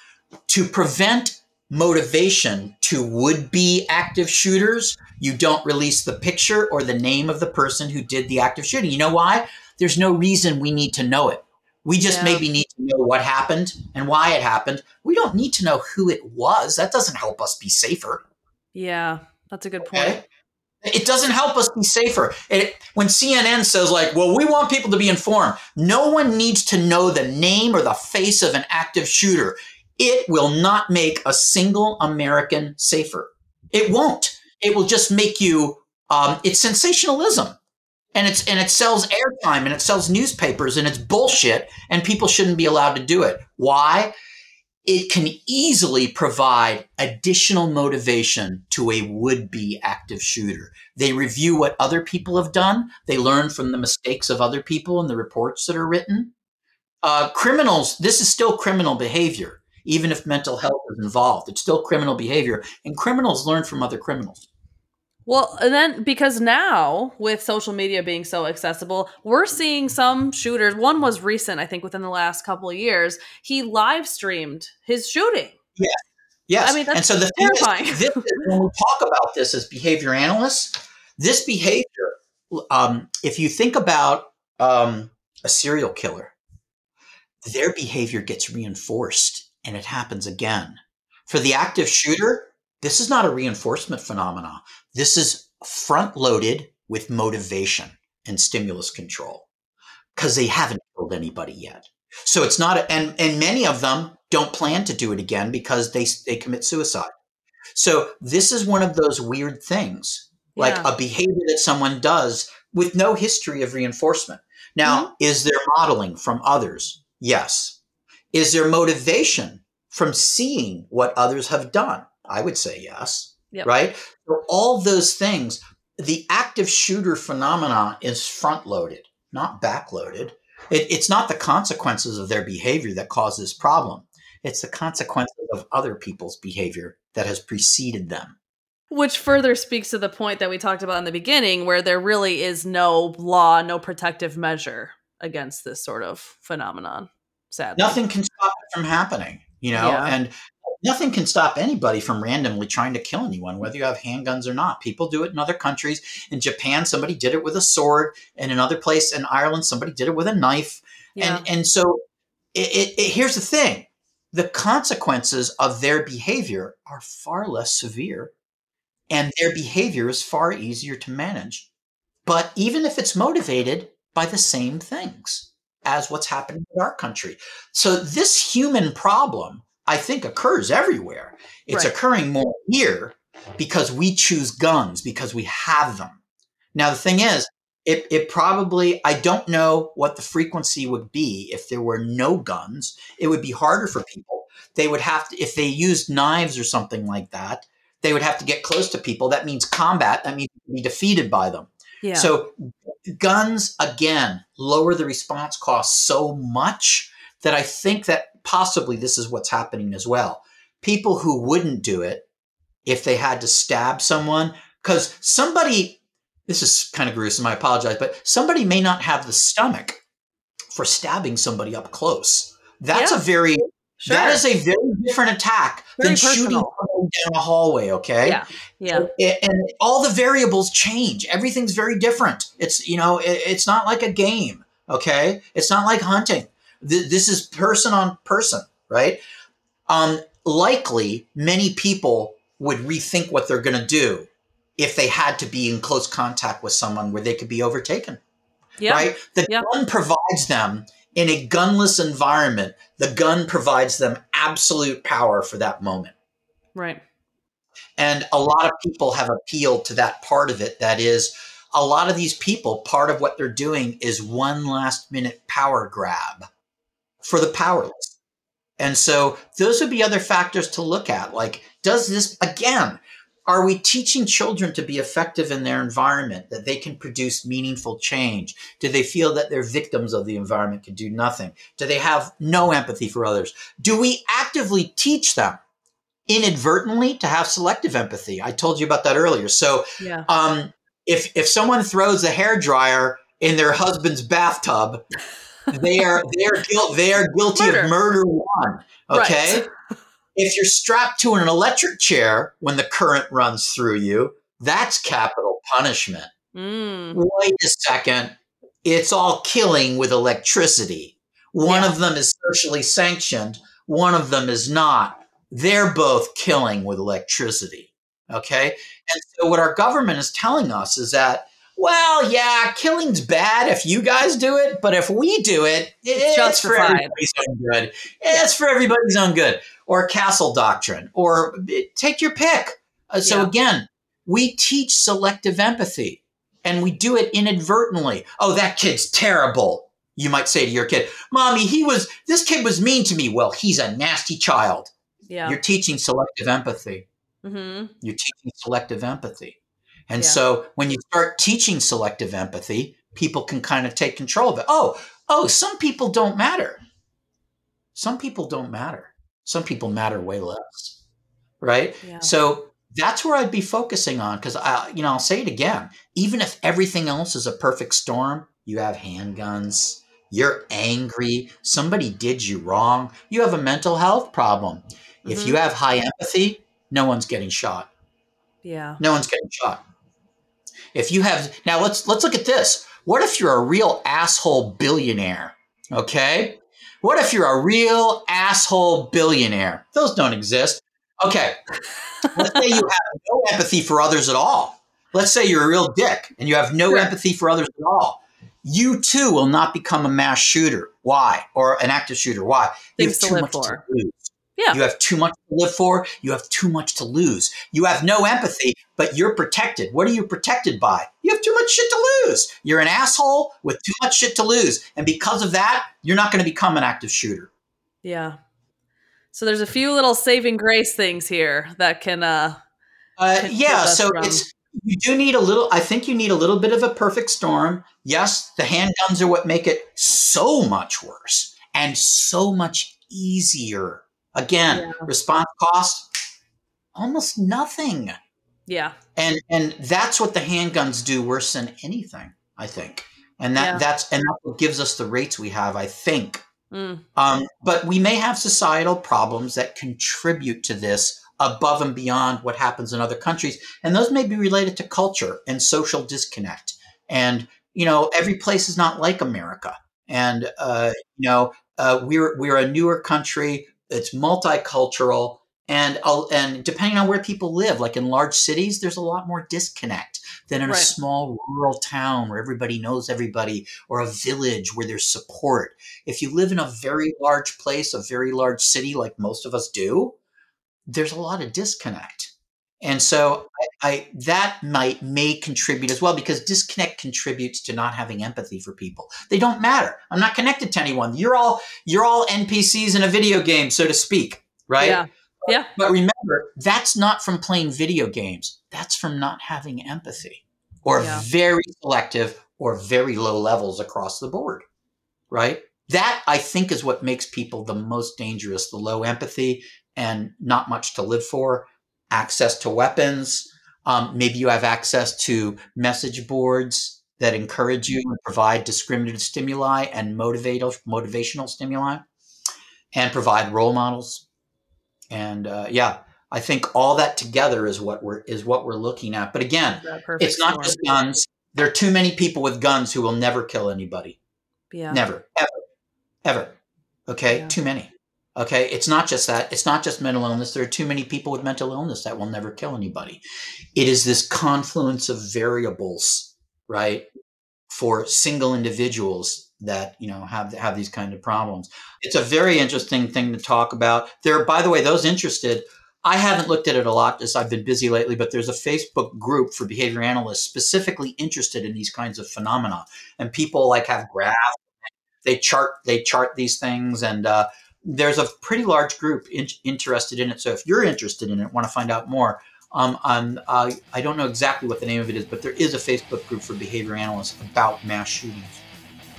to prevent motivation to would be active shooters, you don't release the picture or the name of the person who did the active shooting. You know why? There's no reason we need to know it. We just Yeah. maybe need to know what happened and why it happened. We don't need to know who it was. That doesn't help us be safer. yeah, that's a good point. Okay. It doesn't help us be safer. It, when CNN says, like, well, we want people to be informed, no one needs to know the name or the face of an active shooter. It will not make a single American safer. It won't. It will just make you, um, it's sensationalism. And it's and it sells airtime and it sells newspapers and it's bullshit and people shouldn't be allowed to do it. Why? it can easily provide additional motivation to a would be active shooter. They review what other people have done, they learn from the mistakes of other people and the reports that are written. Uh, criminals, this is still criminal behavior. even if mental health is involved. It's still criminal behavior, and criminals learn from other criminals. Well, and then because now with social media being so accessible, we're seeing some shooters. One was recent, I think, within the last couple of years. He live streamed his shooting. Yeah. Yes. I mean, that's and so the terrifying. Thing is, this is, when we talk about this as behavior analysts, this behavior, um, if you think about um, a serial killer, their behavior gets reinforced and it happens again. For the active shooter, this is not a reinforcement phenomena. This is front loaded with motivation and stimulus control because they haven't killed anybody yet. So it's not, a, and, and many of them don't plan to do it again because they, they commit suicide. So this is one of those weird things, like Yeah. a behavior that someone does with no history of reinforcement. Now, Mm-hmm. is there modeling from others? Yes. Is there motivation from seeing what others have done? I would say yes. Yep. Right? So all those things, the active shooter phenomena is front loaded, not back loaded. It, it's not the consequences of their behavior that cause this problem. It's the consequences of other people's behavior that has preceded them. Which further speaks to the point that we talked about in the beginning, where there really is no law, no protective measure against this sort of phenomenon. Sadly, Nothing can stop it from happening, you know, Yeah. and nothing can stop anybody from randomly trying to kill anyone, whether you have handguns or not. People do it in other countries. In Japan, somebody did it with a sword. In another place in Ireland, somebody did it with a knife. Yeah. And and so it, it, it, here's the thing: the consequences of their behavior are far less severe, and their behavior is far easier to manage. But even if it's motivated by the same things as what's happening in our country, so this human problem, I think, occurs everywhere. It's Right. occurring more here because we choose guns because we have them. Now the thing is, it, it probably I don't know what the frequency would be if there were no guns. It would be harder for people. They would have to if they used knives or something like that. They would have to get close to people. That means combat. That means be defeated by them. yeah. So guns again lower the response cost so much that I think that possibly this is what's happening as well. People who wouldn't do it if they had to stab someone because somebody this is kind of gruesome I apologize but somebody may not have the stomach for stabbing somebody up close. That's Yeah. a very sure. that is a very different attack Very than shooting personal. someone down a hallway, okay? Yeah. yeah. It- and all the variables change. Everything's very different. It's you know, it, it's not like a game. Okay, it's not like hunting. Th- this is person on person, right? Um, likely, many people would rethink what they're going to do if they had to be in close contact with someone where they could be overtaken. Yeah. Right? The Yeah. gun provides them in a gunless environment. The gun provides them absolute power for that moment. Right. And a lot of people have appealed to that part of it. That is, a lot of these people, part of what they're doing is one last minute power grab for the powerless. And so those would be other factors to look at. Like, does this, again, are we teaching children to be effective in their environment, that they can produce meaningful change? Do they feel that they're victims of the environment, can do nothing? Do they have no empathy for others? Do we actively teach them inadvertently to have selective empathy? I told you about that earlier. So, Yeah. um, if if someone throws a hair dryer in their husband's bathtub, they are they are guilt they are guilty Murder. of murder one. Okay. Right. If you're strapped to an electric chair when the current runs through you, that's capital punishment. Mm. Wait a second. It's all killing with electricity. One Yeah. of them is socially sanctioned, one of them is not. They're both killing with electricity. Okay. And so, what our government is telling us is that, well, yeah, killing's bad if you guys do it, but if we do it, it's, for everybody's own good. It's for everybody's own good. Or castle doctrine, or eh, take your pick. Uh, so, Yeah. again, we teach selective empathy and we do it inadvertently. Oh, that kid's terrible. You might say to your kid, Mommy, he was, this kid was mean to me. Well, he's a nasty child. Yeah. You're teaching selective empathy. hmm You're teaching selective empathy. And Yeah. so when you start teaching selective empathy, people can kind of take control of it. Oh, oh, some people don't matter. Some people don't matter. Some people matter way less, right? Yeah. So that's where I'd be focusing on because I, you know, I'll say it again. Even if everything else is a perfect storm, you have handguns, you're angry, somebody did you wrong, you have a mental health problem. If Mhm. you have high empathy, no one's getting shot. Yeah. No one's getting shot. If you have now, let's let's look at this. What if you're a real asshole billionaire? Okay. What if you're a real asshole billionaire? Those don't exist. Okay. Let's say you have no empathy for others at all. Let's say you're a real dick and you have no Sure. empathy for others at all. You too will not become a mass shooter. Why? Or an active shooter. Why? You have to live much for. lose. Yeah. You have too much to live for. You have too much to lose. You have no empathy, but you're protected. What are you protected by? You have too much shit to lose. You're an asshole with too much shit to lose. And because of that, you're not going to become an active shooter. Yeah. So there's a few little saving grace things here that can uh Uh, Can yeah, so from- it's you do need a little. I think you need a little bit of a perfect storm. Yes, the handguns are what make it so much worse and so much easier. Again, Yeah. response cost almost nothing, yeah. and and that's what the handguns do worse than anything. I think, and that Yeah. that's and that's what gives us the rates we have. I think. Mm. Um, but we may have societal problems that contribute to this above and beyond what happens in other countries. And those may be related to culture and social disconnect. And, you know, every place is not like America. And, uh, you know, uh, we're, we're a newer country. It's multicultural. And, and depending on where people live, like in large cities, there's a lot more disconnect than in Right. a small rural town where everybody knows everybody or a village where there's support if you live in a very large place, a very large city, like most of us do, there's a lot of disconnect. And so I, I that might may contribute as well because disconnect contributes to not having empathy for people. They don't matter. I'm not connected to anyone. You're all you're all NPCs in a video game, so to speak, right? Yeah. Yeah. But remember, that's not from playing video games. That's from not having empathy or Yeah. very selective or very low levels across the board, right? That I think is what makes people the most dangerous the low empathy and not much to live for, access to weapons. Um, maybe you have access to message boards that encourage you and provide discriminative stimuli and motivate, motivational stimuli and provide role models and uh, yeah, I think all that together is what we're is what we're looking at. But again, it's not just guns. There are too many people with guns who will never kill anybody. yeah. Never, ever, ever. Okay, Yeah. too many. Okay, it's not just that. It's not just mental illness. There are too many people with mental illness that will never kill anybody. It is this confluence of variables, right, for single individuals that you know have have these kind of problems. It's a very interesting thing to talk about. There, by the way, those interested. I haven't looked at it a lot as I've been busy lately, but there's a Facebook group for behavior analysts specifically interested in these kinds of phenomena, and people like have graphs they chart they chart these things and uh, there's a pretty large group in, interested in it so if you're interested in it want to find out more um, I'm, uh, i don't know exactly what the name of it is but there is a facebook group for behavior analysts about mass shootings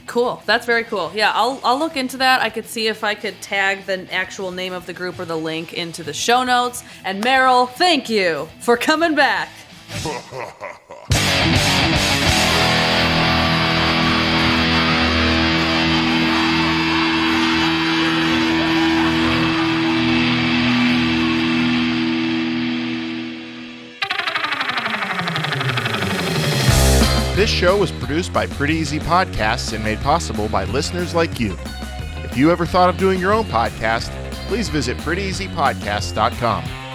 Cool. That's very cool. Yeah, I'll I'll look into that. I could see if I could tag the actual name of the group or the link into the show notes. And Merrill, thank you for coming back. This show was produced by Pretty Easy Podcasts and made possible by listeners like you. If you ever thought of doing your own podcast, please visit prettyeasypodcast.com.